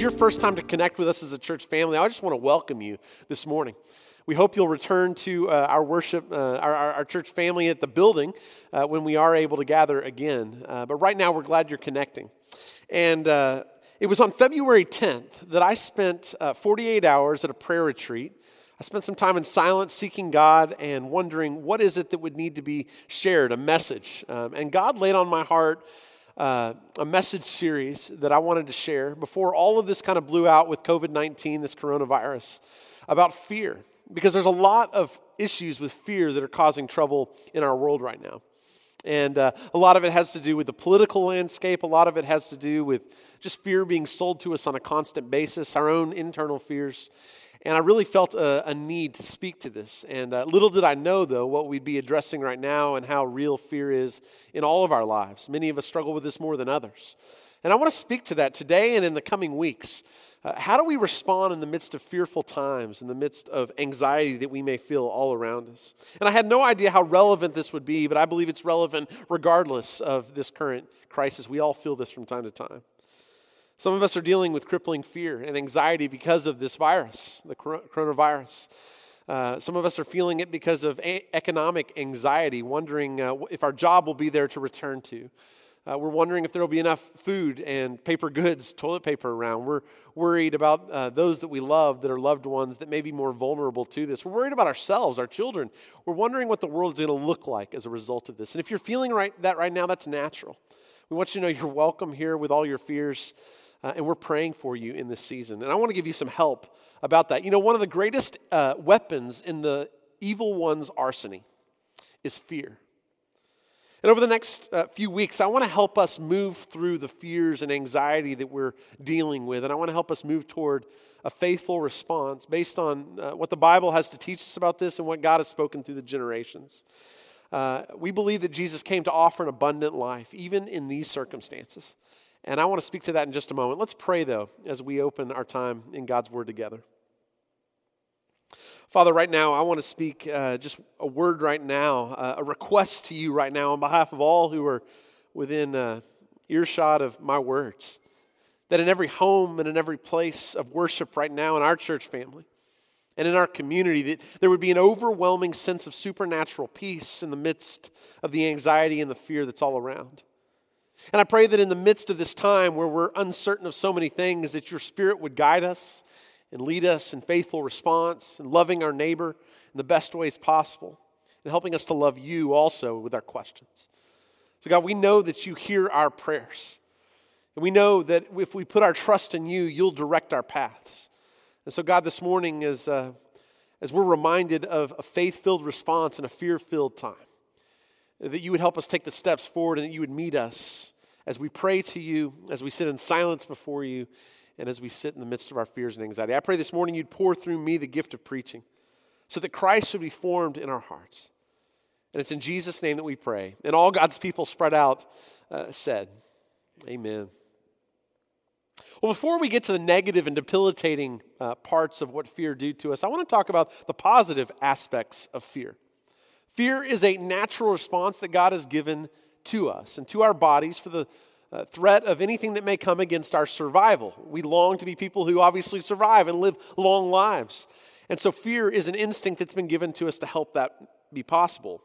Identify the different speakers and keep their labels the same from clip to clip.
Speaker 1: Your first time to connect with us as a church family. I just want to welcome you this morning. We hope you'll return to uh, our worship, uh, our, our, our, church family at the building uh, when we are able to gather again. Uh, but right now, we're glad you're connecting. And uh, it was on February 10th that I spent uh, 48 hours at a prayer retreat. I spent some time in silence seeking God and wondering what is it that would need to be shared, a message. Um, and God laid on my heart uh, a message series that I wanted to share before all of this kind of blew out with COVID 19, this coronavirus, about fear. Because there's a lot of issues with fear that are causing trouble in our world right now. And uh, a lot of it has to do with the political landscape. A lot of it has to do with just fear being sold to us on a constant basis, our own internal fears. And I really felt a, a need to speak to this. And uh, little did I know, though, what we'd be addressing right now and how real fear is in all of our lives. Many of us struggle with this more than others. And I want to speak to that today and in the coming weeks. Uh, how do we respond in the midst of fearful times, in the midst of anxiety that we may feel all around us? And I had no idea how relevant this would be, but I believe it's relevant regardless of this current crisis. We all feel this from time to time. Some of us are dealing with crippling fear and anxiety because of this virus, the coronavirus. Uh, some of us are feeling it because of a- economic anxiety, wondering uh, if our job will be there to return to. Uh, we're wondering if there will be enough food and paper goods, toilet paper around. We're worried about uh, those that we love, that are loved ones, that may be more vulnerable to this. We're worried about ourselves, our children. We're wondering what the world is going to look like as a result of this. And if you're feeling right, that right now, that's natural. We want you to know you're welcome here with all your fears. Uh, and we're praying for you in this season. And I want to give you some help about that. You know, one of the greatest uh, weapons in the evil one's arsenal is fear. And over the next uh, few weeks, I want to help us move through the fears and anxiety that we're dealing with. And I want to help us move toward a faithful response based on uh, what the Bible has to teach us about this and what God has spoken through the generations. Uh, we believe that Jesus came to offer an abundant life, even in these circumstances. And I want to speak to that in just a moment. Let's pray, though, as we open our time in God's Word together. Father, right now, I want to speak uh, just a word right now, uh, a request to you right now on behalf of all who are within uh, earshot of my words. That in every home and in every place of worship right now in our church family and in our community, that there would be an overwhelming sense of supernatural peace in the midst of the anxiety and the fear that's all around. And I pray that in the midst of this time where we're uncertain of so many things, that your Spirit would guide us and lead us in faithful response and loving our neighbor in the best ways possible and helping us to love you also with our questions. So, God, we know that you hear our prayers. And we know that if we put our trust in you, you'll direct our paths. And so, God, this morning, as, uh, as we're reminded of a faith filled response in a fear filled time, that you would help us take the steps forward and that you would meet us as we pray to you, as we sit in silence before you, and as we sit in the midst of our fears and anxiety. I pray this morning you'd pour through me the gift of preaching so that Christ would be formed in our hearts. And it's in Jesus' name that we pray. And all God's people spread out uh, said, Amen. Well, before we get to the negative and debilitating uh, parts of what fear do to us, I want to talk about the positive aspects of fear. Fear is a natural response that God has given to us and to our bodies for the uh, threat of anything that may come against our survival. We long to be people who obviously survive and live long lives. And so fear is an instinct that's been given to us to help that be possible.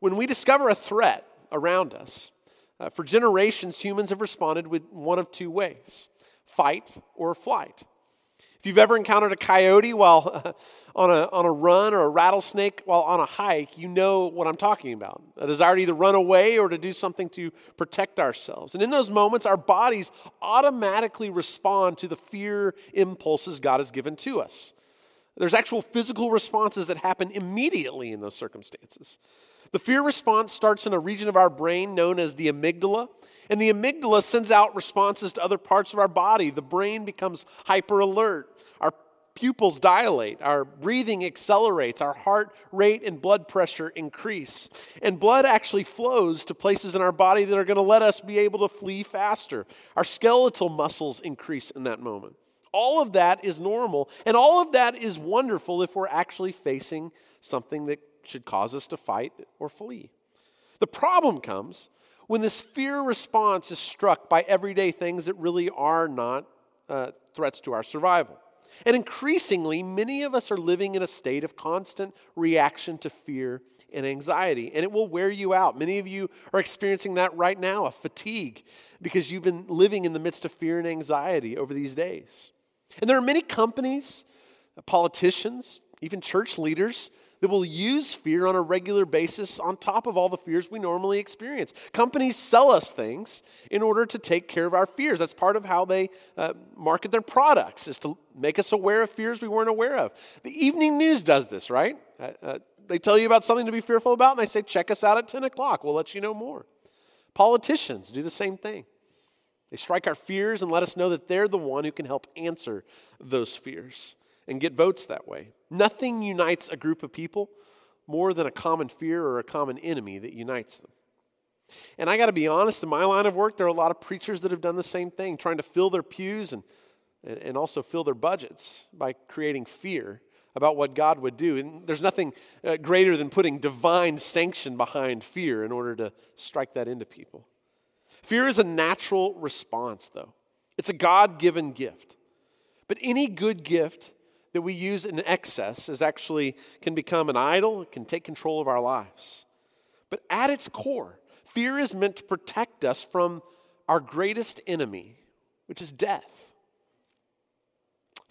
Speaker 1: When we discover a threat around us, Uh, for generations, humans have responded with one of two ways fight or flight. If you've ever encountered a coyote while on, a, on a run or a rattlesnake while on a hike, you know what I'm talking about. A desire to either run away or to do something to protect ourselves. And in those moments, our bodies automatically respond to the fear impulses God has given to us. There's actual physical responses that happen immediately in those circumstances. The fear response starts in a region of our brain known as the amygdala, and the amygdala sends out responses to other parts of our body. The brain becomes hyper alert. Our pupils dilate, our breathing accelerates, our heart rate and blood pressure increase. And blood actually flows to places in our body that are going to let us be able to flee faster. Our skeletal muscles increase in that moment. All of that is normal, and all of that is wonderful if we're actually facing something that should cause us to fight or flee. The problem comes when this fear response is struck by everyday things that really are not uh, threats to our survival. And increasingly, many of us are living in a state of constant reaction to fear and anxiety, and it will wear you out. Many of you are experiencing that right now a fatigue because you've been living in the midst of fear and anxiety over these days. And there are many companies, politicians, even church leaders that will use fear on a regular basis on top of all the fears we normally experience. Companies sell us things in order to take care of our fears. That's part of how they uh, market their products, is to make us aware of fears we weren't aware of. The evening news does this, right? Uh, uh, they tell you about something to be fearful about, and they say, check us out at 10 o'clock. We'll let you know more. Politicians do the same thing. They strike our fears and let us know that they're the one who can help answer those fears and get votes that way. Nothing unites a group of people more than a common fear or a common enemy that unites them. And I got to be honest, in my line of work, there are a lot of preachers that have done the same thing, trying to fill their pews and, and also fill their budgets by creating fear about what God would do. And there's nothing uh, greater than putting divine sanction behind fear in order to strike that into people. Fear is a natural response, though, it's a God given gift. But any good gift that we use in excess is actually can become an idol, it can take control of our lives. But at its core, fear is meant to protect us from our greatest enemy, which is death.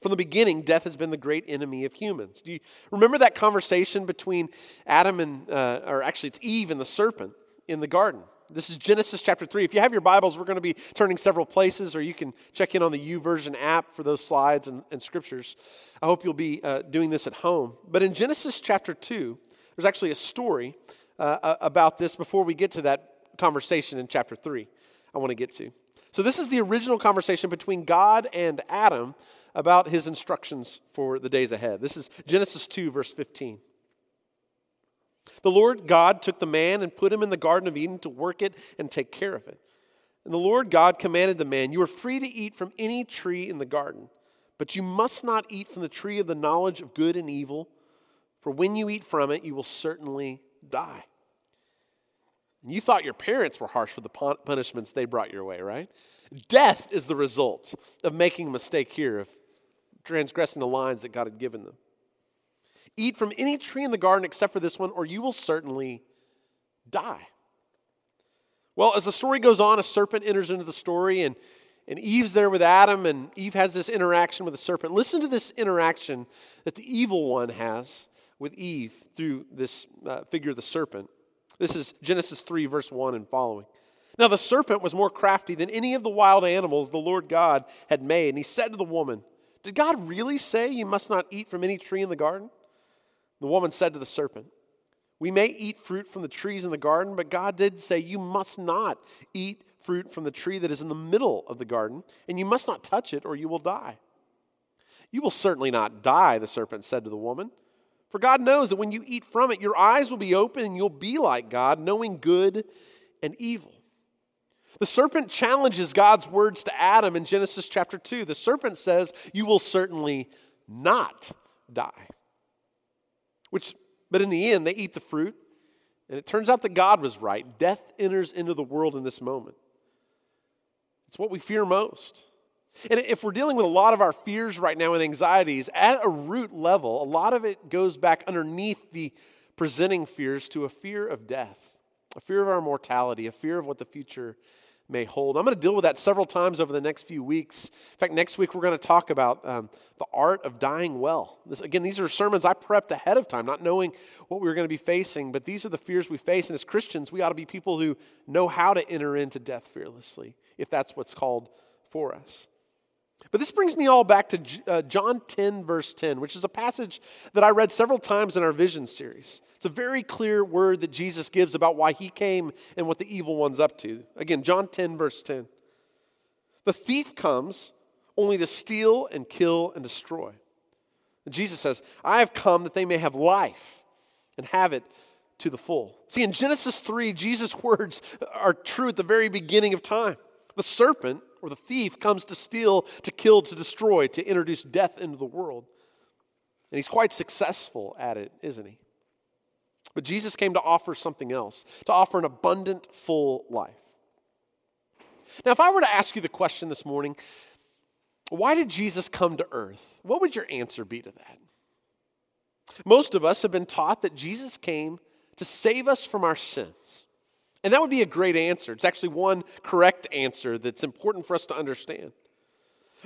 Speaker 1: From the beginning, death has been the great enemy of humans. Do you remember that conversation between Adam and, uh, or actually, it's Eve and the serpent in the garden? This is Genesis chapter 3. If you have your Bibles, we're going to be turning several places, or you can check in on the YouVersion app for those slides and, and scriptures. I hope you'll be uh, doing this at home. But in Genesis chapter 2, there's actually a story uh, about this before we get to that conversation in chapter 3 I want to get to. So, this is the original conversation between God and Adam about his instructions for the days ahead. This is Genesis 2, verse 15. The Lord God took the man and put him in the Garden of Eden to work it and take care of it. And the Lord God commanded the man, You are free to eat from any tree in the garden, but you must not eat from the tree of the knowledge of good and evil, for when you eat from it, you will certainly die. And you thought your parents were harsh with the punishments they brought your way, right? Death is the result of making a mistake here, of transgressing the lines that God had given them. Eat from any tree in the garden except for this one, or you will certainly die. Well, as the story goes on, a serpent enters into the story, and, and Eve's there with Adam, and Eve has this interaction with the serpent. Listen to this interaction that the evil one has with Eve through this uh, figure of the serpent. This is Genesis 3, verse 1 and following. Now, the serpent was more crafty than any of the wild animals the Lord God had made, and he said to the woman, Did God really say you must not eat from any tree in the garden? The woman said to the serpent, We may eat fruit from the trees in the garden, but God did say, You must not eat fruit from the tree that is in the middle of the garden, and you must not touch it, or you will die. You will certainly not die, the serpent said to the woman. For God knows that when you eat from it, your eyes will be open and you'll be like God, knowing good and evil. The serpent challenges God's words to Adam in Genesis chapter 2. The serpent says, You will certainly not die. Which, but in the end, they eat the fruit, and it turns out that God was right. Death enters into the world in this moment. It's what we fear most. And if we're dealing with a lot of our fears right now and anxieties, at a root level, a lot of it goes back underneath the presenting fears to a fear of death. a fear of our mortality, a fear of what the future may hold. I'm going to deal with that several times over the next few weeks. In fact, next week we're going to talk about um, the art of dying well. This, again, these are sermons I prepped ahead of time, not knowing what we were going to be facing, but these are the fears we face. And as Christians, we ought to be people who know how to enter into death fearlessly, if that's what's called for us. But this brings me all back to uh, John 10, verse 10, which is a passage that I read several times in our vision series. It's a very clear word that Jesus gives about why he came and what the evil one's up to. Again, John 10, verse 10. The thief comes only to steal and kill and destroy. And Jesus says, I have come that they may have life and have it to the full. See, in Genesis 3, Jesus' words are true at the very beginning of time. The serpent or the thief comes to steal, to kill, to destroy, to introduce death into the world. And he's quite successful at it, isn't he? But Jesus came to offer something else, to offer an abundant, full life. Now, if I were to ask you the question this morning, why did Jesus come to earth? What would your answer be to that? Most of us have been taught that Jesus came to save us from our sins. And that would be a great answer. It's actually one correct answer that's important for us to understand.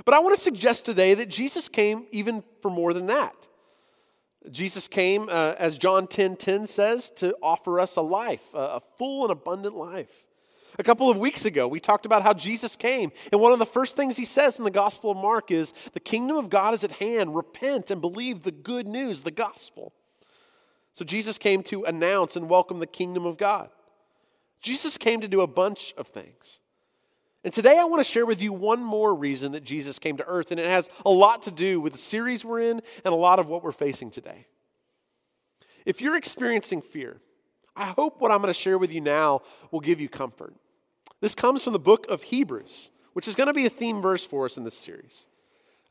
Speaker 1: But I want to suggest today that Jesus came even for more than that. Jesus came, uh, as John 10 10 says, to offer us a life, a full and abundant life. A couple of weeks ago, we talked about how Jesus came. And one of the first things he says in the Gospel of Mark is the kingdom of God is at hand. Repent and believe the good news, the gospel. So Jesus came to announce and welcome the kingdom of God. Jesus came to do a bunch of things. And today I want to share with you one more reason that Jesus came to earth, and it has a lot to do with the series we're in and a lot of what we're facing today. If you're experiencing fear, I hope what I'm going to share with you now will give you comfort. This comes from the book of Hebrews, which is going to be a theme verse for us in this series.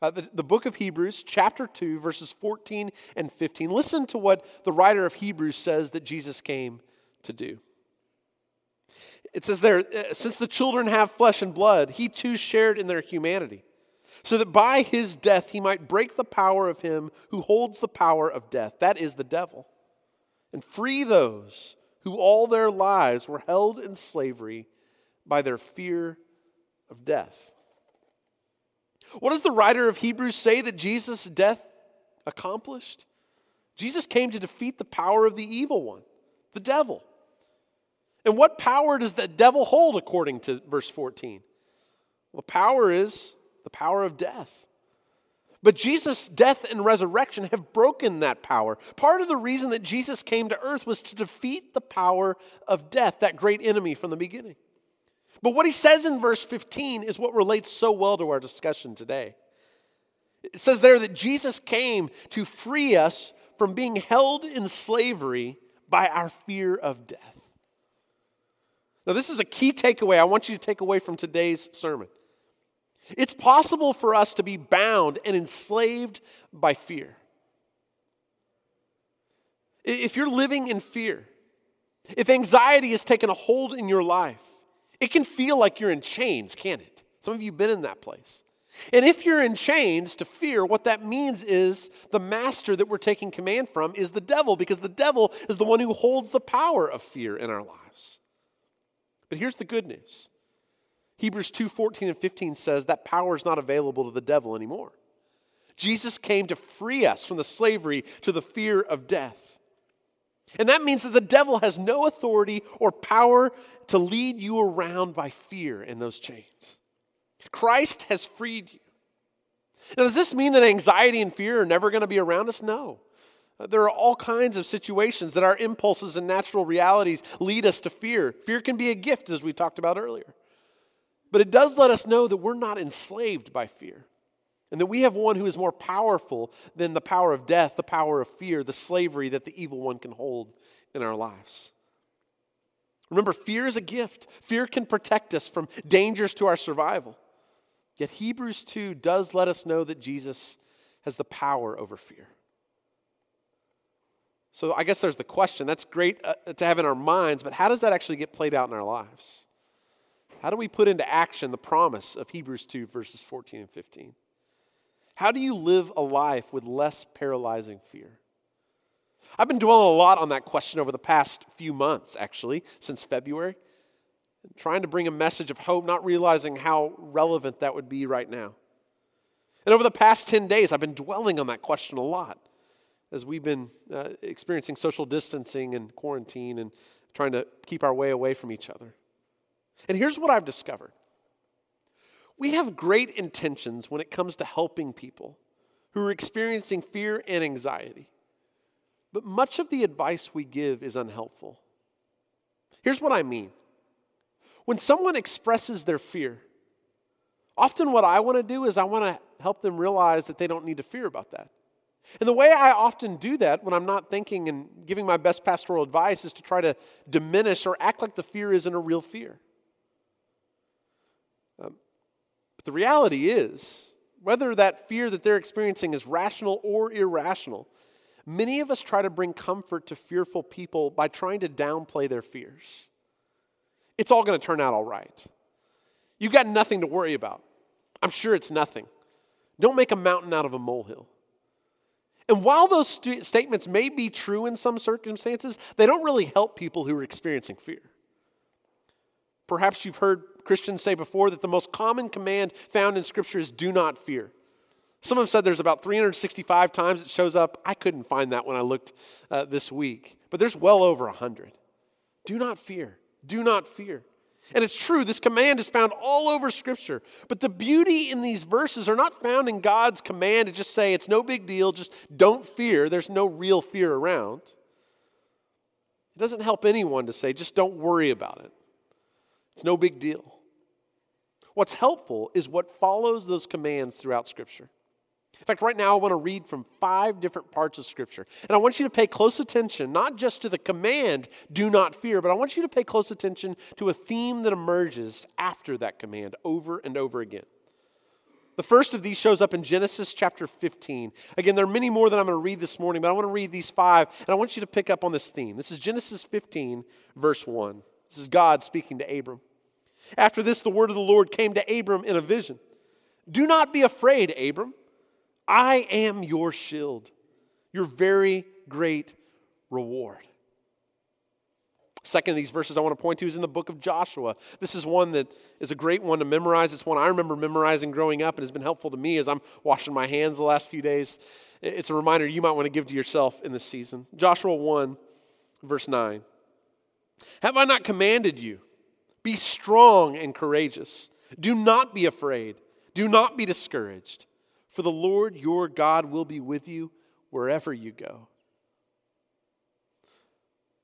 Speaker 1: Uh, the, the book of Hebrews, chapter 2, verses 14 and 15. Listen to what the writer of Hebrews says that Jesus came to do. It says there, uh, since the children have flesh and blood, he too shared in their humanity, so that by his death he might break the power of him who holds the power of death, that is the devil, and free those who all their lives were held in slavery by their fear of death. What does the writer of Hebrews say that Jesus' death accomplished? Jesus came to defeat the power of the evil one, the devil. And what power does the devil hold according to verse 14? Well, power is the power of death. But Jesus' death and resurrection have broken that power. Part of the reason that Jesus came to earth was to defeat the power of death, that great enemy from the beginning. But what he says in verse 15 is what relates so well to our discussion today. It says there that Jesus came to free us from being held in slavery by our fear of death. Now, this is a key takeaway I want you to take away from today's sermon. It's possible for us to be bound and enslaved by fear. If you're living in fear, if anxiety has taken a hold in your life, it can feel like you're in chains, can't it? Some of you have been in that place. And if you're in chains to fear, what that means is the master that we're taking command from is the devil, because the devil is the one who holds the power of fear in our lives. But here's the good news Hebrews 2 14 and 15 says that power is not available to the devil anymore. Jesus came to free us from the slavery to the fear of death. And that means that the devil has no authority or power to lead you around by fear in those chains. Christ has freed you. Now, does this mean that anxiety and fear are never going to be around us? No. There are all kinds of situations that our impulses and natural realities lead us to fear. Fear can be a gift, as we talked about earlier. But it does let us know that we're not enslaved by fear and that we have one who is more powerful than the power of death, the power of fear, the slavery that the evil one can hold in our lives. Remember, fear is a gift. Fear can protect us from dangers to our survival. Yet Hebrews 2 does let us know that Jesus has the power over fear. So I guess there's the question. That's great uh, to have in our minds, but how does that actually get played out in our lives? How do we put into action the promise of Hebrews 2, verses 14 and 15? How do you live a life with less paralyzing fear? I've been dwelling a lot on that question over the past few months, actually, since February, trying to bring a message of hope, not realizing how relevant that would be right now. And over the past 10 days, I've been dwelling on that question a lot as we've been uh, experiencing social distancing and quarantine and trying to keep our way away from each other. And here's what I've discovered we have great intentions when it comes to helping people who are experiencing fear and anxiety. But much of the advice we give is unhelpful. Here's what I mean when someone expresses their fear, often what I want to do is I want to help them realize that they don't need to fear about that. And the way I often do that when I'm not thinking and giving my best pastoral advice is to try to diminish or act like the fear isn't a real fear. Um, but the reality is, whether that fear that they're experiencing is rational or irrational, Many of us try to bring comfort to fearful people by trying to downplay their fears. It's all going to turn out all right. You've got nothing to worry about. I'm sure it's nothing. Don't make a mountain out of a molehill. And while those st- statements may be true in some circumstances, they don't really help people who are experiencing fear. Perhaps you've heard Christians say before that the most common command found in Scripture is do not fear. Some have said there's about 365 times it shows up. I couldn't find that when I looked uh, this week, but there's well over 100. Do not fear. Do not fear. And it's true, this command is found all over Scripture. But the beauty in these verses are not found in God's command to just say, it's no big deal, just don't fear. There's no real fear around. It doesn't help anyone to say, just don't worry about it. It's no big deal. What's helpful is what follows those commands throughout Scripture. In fact, right now I want to read from five different parts of Scripture. And I want you to pay close attention, not just to the command, do not fear, but I want you to pay close attention to a theme that emerges after that command over and over again. The first of these shows up in Genesis chapter 15. Again, there are many more that I'm going to read this morning, but I want to read these five, and I want you to pick up on this theme. This is Genesis 15, verse 1. This is God speaking to Abram. After this, the word of the Lord came to Abram in a vision Do not be afraid, Abram. I am your shield, your very great reward. Second of these verses I want to point to is in the book of Joshua. This is one that is a great one to memorize. It's one I remember memorizing growing up and has been helpful to me as I'm washing my hands the last few days. It's a reminder you might want to give to yourself in this season. Joshua 1, verse 9. Have I not commanded you? Be strong and courageous. Do not be afraid. Do not be discouraged. For the Lord your God will be with you wherever you go.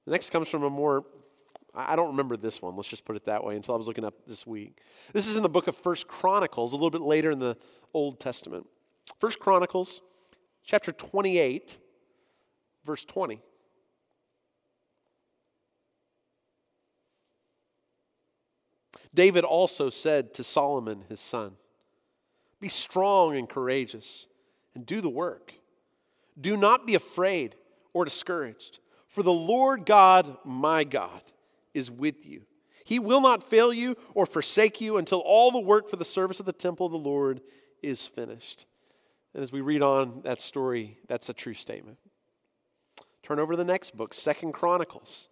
Speaker 1: The next comes from a more, I don't remember this one, let's just put it that way, until I was looking up this week. This is in the book of First Chronicles, a little bit later in the Old Testament. First Chronicles, chapter 28, verse 20. David also said to Solomon, his son, be strong and courageous and do the work. Do not be afraid or discouraged, for the Lord God, my God, is with you. He will not fail you or forsake you until all the work for the service of the temple of the Lord is finished. And as we read on that story, that's a true statement. Turn over to the next book, Second Chronicles.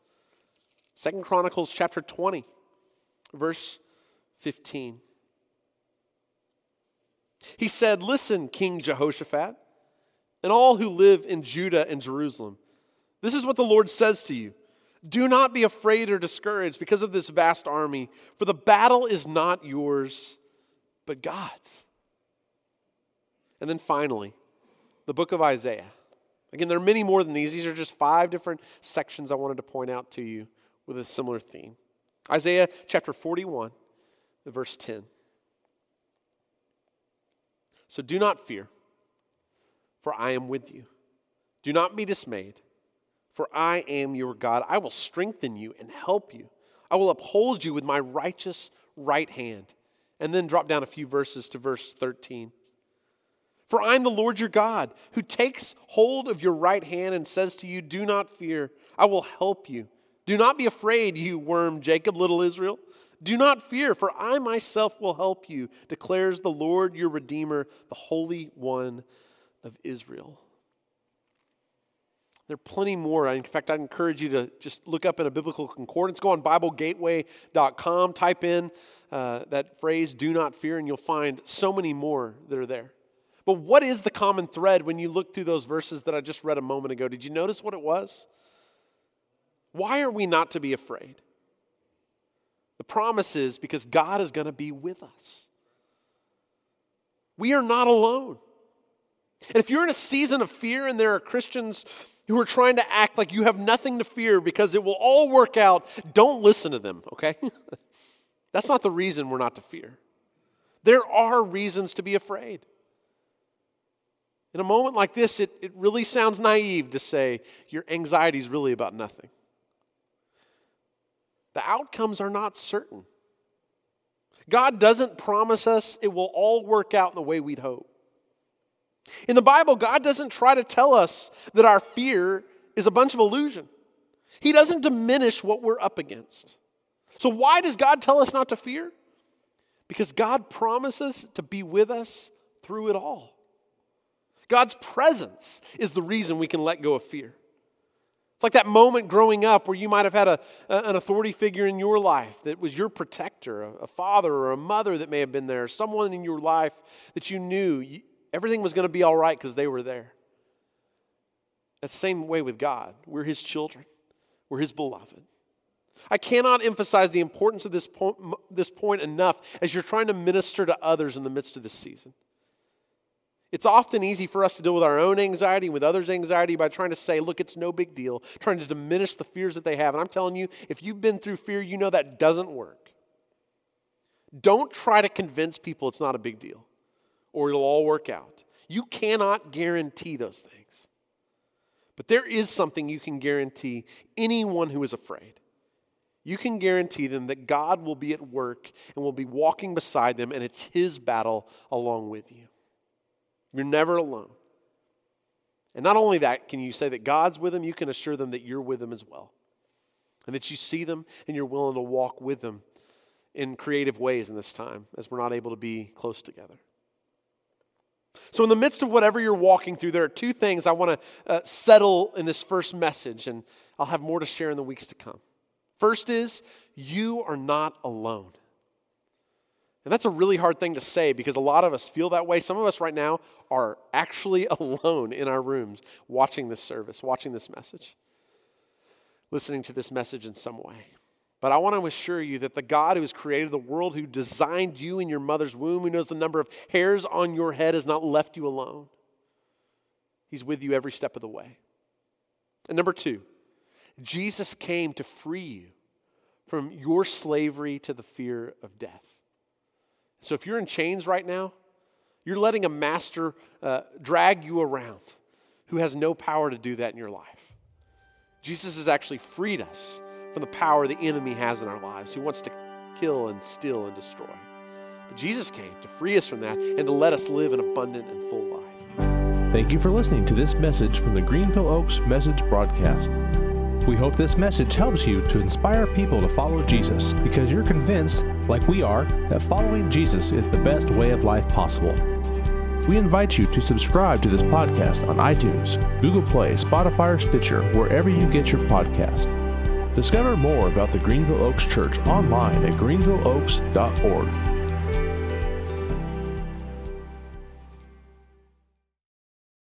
Speaker 1: Second Chronicles chapter 20, verse 15. He said, Listen, King Jehoshaphat, and all who live in Judah and Jerusalem. This is what the Lord says to you Do not be afraid or discouraged because of this vast army, for the battle is not yours, but God's. And then finally, the book of Isaiah. Again, there are many more than these. These are just five different sections I wanted to point out to you with a similar theme. Isaiah chapter 41, verse 10. So do not fear, for I am with you. Do not be dismayed, for I am your God. I will strengthen you and help you. I will uphold you with my righteous right hand. And then drop down a few verses to verse 13. For I am the Lord your God, who takes hold of your right hand and says to you, Do not fear, I will help you. Do not be afraid, you worm Jacob, little Israel. Do not fear, for I myself will help you, declares the Lord your Redeemer, the Holy One of Israel. There are plenty more. In fact, I'd encourage you to just look up in a biblical concordance. Go on BibleGateway.com, type in uh, that phrase, do not fear, and you'll find so many more that are there. But what is the common thread when you look through those verses that I just read a moment ago? Did you notice what it was? Why are we not to be afraid? The promise is because God is going to be with us. We are not alone. And if you're in a season of fear and there are Christians who are trying to act like you have nothing to fear because it will all work out, don't listen to them, okay? That's not the reason we're not to fear. There are reasons to be afraid. In a moment like this, it, it really sounds naive to say your anxiety is really about nothing. The outcomes are not certain. God doesn't promise us it will all work out the way we'd hope. In the Bible, God doesn't try to tell us that our fear is a bunch of illusion. He doesn't diminish what we're up against. So, why does God tell us not to fear? Because God promises to be with us through it all. God's presence is the reason we can let go of fear. It's like that moment growing up where you might have had a, an authority figure in your life that was your protector, a, father or a mother that may have been there, someone in your life that you knew everything was going to be all right because they were there. That's the same way with God. We're His children, we're His beloved. I cannot emphasize the importance of this point, this point enough as you're trying to minister to others in the midst of this season. It's often easy for us to deal with our own anxiety and with others' anxiety by trying to say, look, it's no big deal, trying to diminish the fears that they have. And I'm telling you, if you've been through fear, you know that doesn't work. Don't try to convince people it's not a big deal or it'll all work out. You cannot guarantee those things. But there is something you can guarantee anyone who is afraid. You can guarantee them that God will be at work and will be walking beside them, and it's His battle along with you. You're never alone. And not only that, can you say that God's with them, you can assure them that you're with them as well. And that you see them and you're willing to walk with them in creative ways in this time as we're not able to be close together. So, in the midst of whatever you're walking through, there are two things I want to uh, settle in this first message, and I'll have more to share in the weeks to come. First is, you are not alone. And that's a really hard thing to say because a lot of us feel that way. Some of us right now are actually alone in our rooms watching this service, watching this message, listening to this message in some way. But I want to assure you that the God who has created the world, who designed you in your mother's womb, who knows the number of hairs on your head, has not left you alone. He's with you every step of the way. And number two, Jesus came to free you from your slavery to the fear of death. So if you're in chains right now, you're letting a master uh, drag you around who has no power to do that in your life. Jesus has actually freed us from the power the enemy has in our lives, who wants to kill and steal and destroy. But Jesus came to free us from that and to let us live an abundant and full life.
Speaker 2: Thank you for listening to this message from the Greenville Oaks Message Broadcast. We hope this message helps you to inspire people to follow Jesus because you're convinced, like we are, that following Jesus is the best way of life possible. We invite you to subscribe to this podcast on iTunes, Google Play, Spotify, or Stitcher, wherever you get your podcast. Discover more about the Greenville Oaks Church online at greenvilleoaks.org.